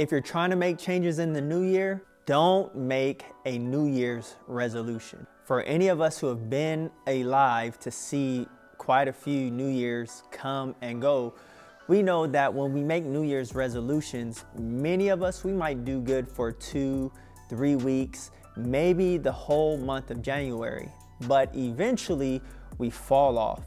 If you're trying to make changes in the new year, don't make a New Year's resolution. For any of us who have been alive to see quite a few New Year's come and go, we know that when we make New Year's resolutions, many of us, we might do good for two, three weeks, maybe the whole month of January. But eventually, we fall off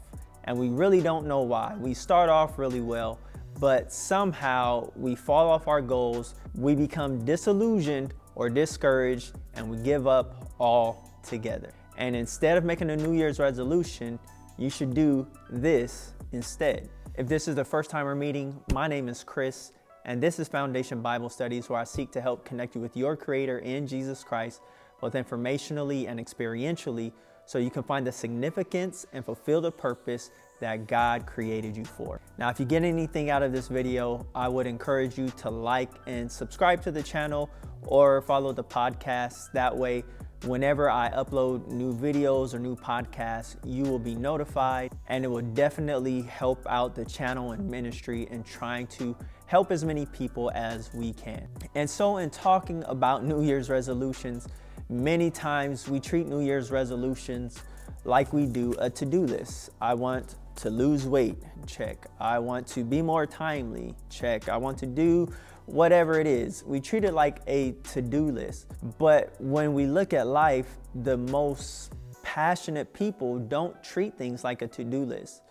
and we really don't know why. We start off really well, but somehow we fall off our goals, we become disillusioned or discouraged, and we give up all together. And instead of making a New Year's resolution, you should do this instead. If this is the first time we're meeting, my name is Chris, and this is Foundation Bible Studies, where I seek to help connect you with your Creator in Jesus Christ, both informationally and experientially, so you can find the significance and fulfill the purpose that God created you for. Now, if you get anything out of this video, I would encourage you to like and subscribe to the channel or follow the podcast. That way, Whenever I upload new videos or new podcasts, you will be notified, and it will definitely help out the channel and ministry in trying to help as many people as we can. And so, in talking about New Year's resolutions, many times we treat New Year's resolutions like we do a to do list. I want to lose weight, check. I want to be more timely, check. I want to do whatever it is. We treat it like a to do list. But when we look at life, the most passionate people don't treat things like a to do list.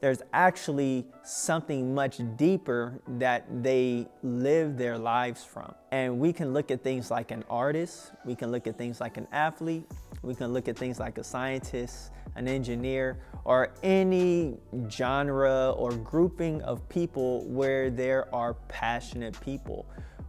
There's actually something much deeper that they live their lives from. And we can look at things like an artist, we can look at things like an athlete, we can look at things like a scientist, an engineer, or any genre or grouping of people where there are passionate people.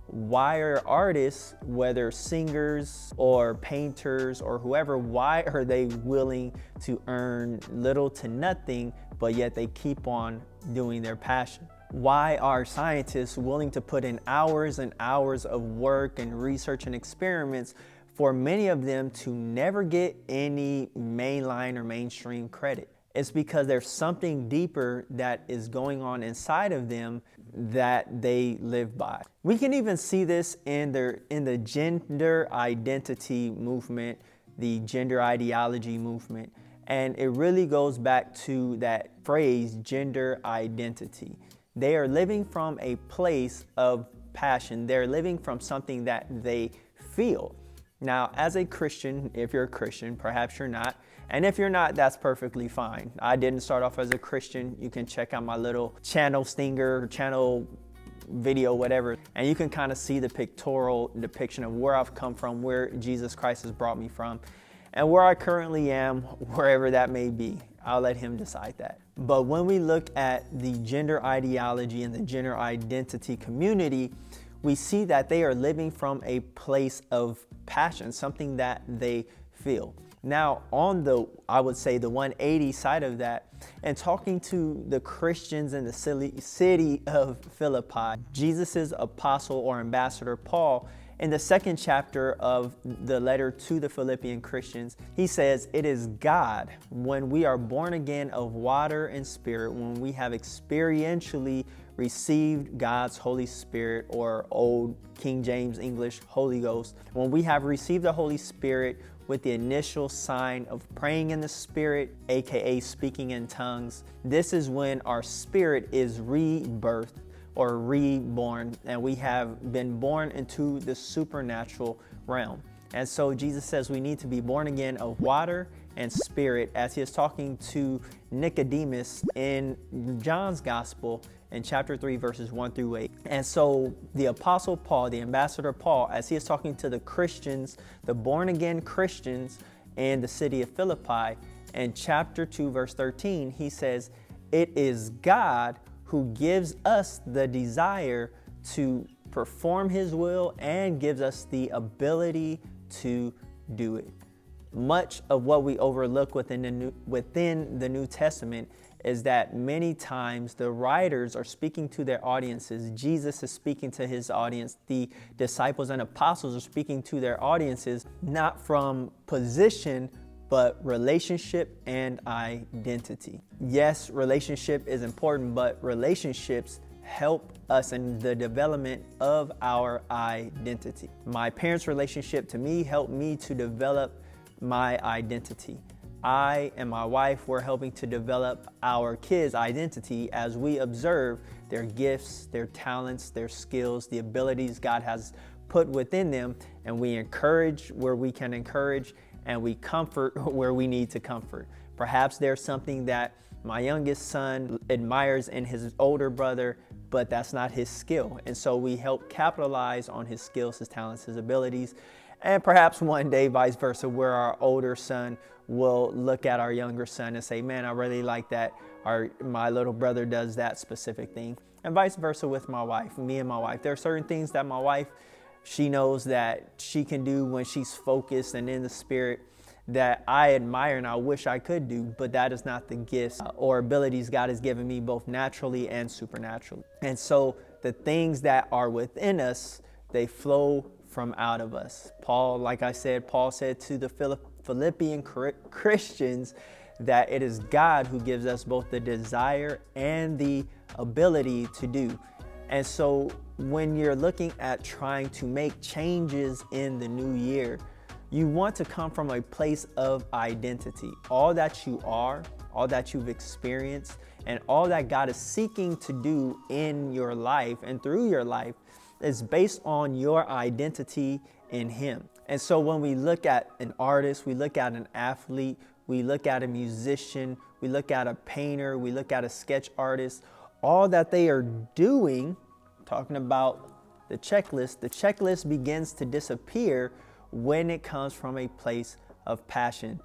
Why are artists, whether singers or painters or whoever, why are they willing to earn little to nothing, but yet they keep on doing their passion? Why are scientists willing to put in hours and hours of work and research and experiments for many of them to never get any mainline or mainstream credit. It's because there's something deeper that is going on inside of them that they live by. We can even see this in the in the gender identity movement, the gender ideology movement, and it really goes back to that phrase gender identity. They are living from a place of passion. They're living from something that they feel. Now, as a Christian, if you're a Christian, perhaps you're not, and if you're not, that's perfectly fine. I didn't start off as a Christian. You can check out my little channel stinger, channel video, whatever, and you can kind of see the pictorial depiction of where I've come from, where Jesus Christ has brought me from, and where I currently am, wherever that may be. I'll let Him decide that. But when we look at the gender ideology and the gender identity community, we see that they are living from a place of passion, something that they feel. Now, on the, I would say, the 180 side of that, and talking to the Christians in the city of Philippi, Jesus' apostle or ambassador Paul, in the second chapter of the letter to the Philippian Christians, he says, It is God, when we are born again of water and spirit, when we have experientially received God's Holy Spirit, or Old King James English, Holy Ghost, when we have received the Holy Spirit with the initial sign of praying in the Spirit, aka speaking in tongues, this is when our spirit is rebirthed or reborn, and we have been born into the supernatural realm. And so Jesus says we need to be born again of water and spirit as he is talking to Nicodemus in John's gospel in chapter 3, verses 1 through 8. And so the Apostle Paul, the Ambassador Paul, as he is talking to the Christians, the born again Christians in the city of Philippi, in chapter 2, verse 13, he says, It is God who gives us the desire to perform his will and gives us the ability to do it. Much of what we overlook within the New, within the New Testament is that many times the writers are speaking to their audiences. Jesus is speaking to his audience. The disciples and apostles are speaking to their audiences, not from position, but relationship and identity. Yes, relationship is important, but relationships help us in the development of our identity. My parents' relationship to me helped me to develop my identity. I and my wife were helping to develop our kids' identity as we observe their gifts, their talents, their skills, the abilities God has put within them, and we encourage where we can encourage and we comfort where we need to comfort. Perhaps there's something that my youngest son admires in his older brother, but that's not his skill. And so we help capitalize on his skills, his talents, his abilities, and perhaps one day vice versa, where our older son will look at our younger son and say, Man, I really like that. Our, my little brother does that specific thing. And vice versa with my wife, me and my wife. There are certain things that my wife, she knows that she can do when she's focused and in the spirit that I admire and I wish I could do, but that is not the gifts or abilities God has given me both naturally and supernaturally. And so the things that are within us, they flow from out of us. Paul, like I said, Paul said to the Philippian Christians that it is God who gives us both the desire and the ability to do. And so when you're looking at trying to make changes in the new year, you want to come from a place of identity. All that you are, all that you've experienced, and all that God is seeking to do in your life and through your life is based on your identity in Him. And so when we look at an artist, we look at an athlete, we look at a musician, we look at a painter, we look at a sketch artist, all that they are doing, talking about the checklist, the checklist begins to disappear when it comes from a place of passion.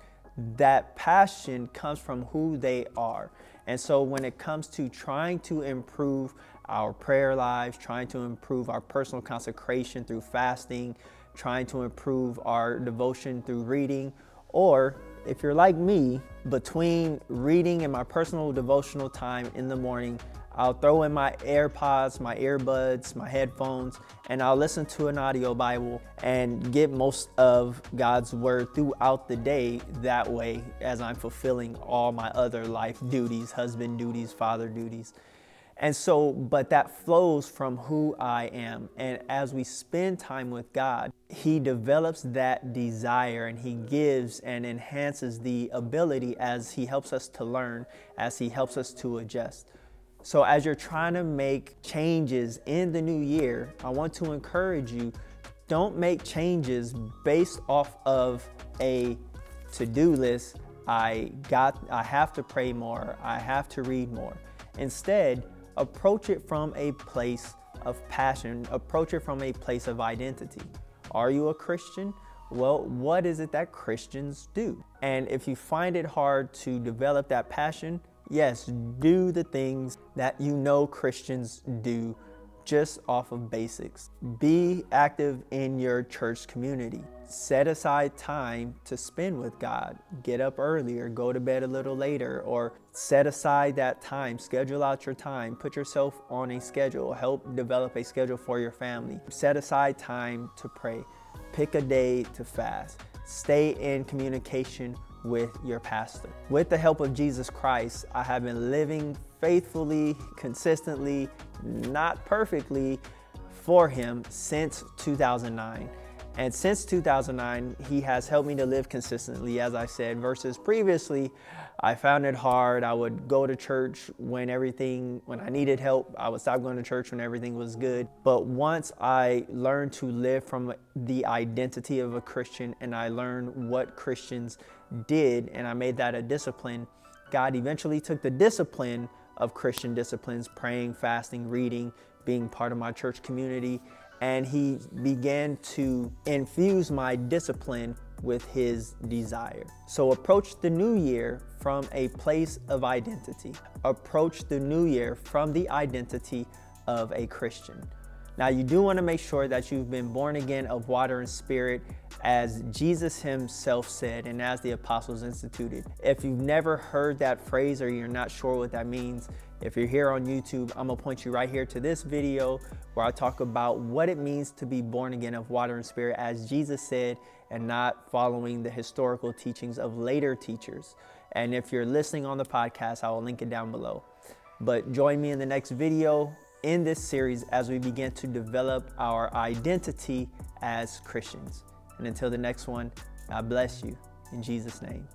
That passion comes from who they are. And so when it comes to trying to improve our prayer lives, trying to improve our personal consecration through fasting, trying to improve our devotion through reading, or if you're like me, between reading and my personal devotional time in the morning, I'll throw in my AirPods, my earbuds, my headphones, and I'll listen to an audio Bible and get most of God's word throughout the day that way as I'm fulfilling all my other life duties, husband duties, father duties. And so, but that flows from who I am. And as we spend time with God, He develops that desire and He gives and enhances the ability as He helps us to learn, as He helps us to adjust. So, as you're trying to make changes in the new year, I want to encourage you don't make changes based off of a to do list. I got, I have to pray more, I have to read more. Instead, approach it from a place of passion, approach it from a place of identity. Are you a Christian? Well, what is it that Christians do? And if you find it hard to develop that passion, yes, do the things that you know Christians do just off of basics. Be active in your church community. Set aside time to spend with God. Get up earlier, go to bed a little later, or set aside that time. Schedule out your time. Put yourself on a schedule. Help develop a schedule for your family. Set aside time to pray. Pick a day to fast. Stay in communication with your pastor. With the help of Jesus Christ, I have been living faithfully, consistently, not perfectly for Him since 2009. And since 2009, He has helped me to live consistently, as I said, versus previously, I found it hard. I would go to church when everything, when I needed help. I would stop going to church when everything was good. But once I learned to live from the identity of a Christian and I learned what Christians did and I made that a discipline, God eventually took the discipline of Christian disciplines, praying, fasting, reading, being part of my church community, and He began to infuse my discipline with His desire. So approach the new year from a place of identity. Approach the new year from the identity of a Christian. Now, you do want to make sure that you've been born again of water and spirit, as Jesus himself said and as the apostles instituted. If you've never heard that phrase or you're not sure what that means, if you're here on YouTube, I'm gonna point you right here to this video where I talk about what it means to be born again of water and spirit, as Jesus said, and not following the historical teachings of later teachers. And if you're listening on the podcast, I will link it down below. But join me in the next video in this series as we begin to develop our identity as Christians. And until the next one, God bless you. In Jesus' name.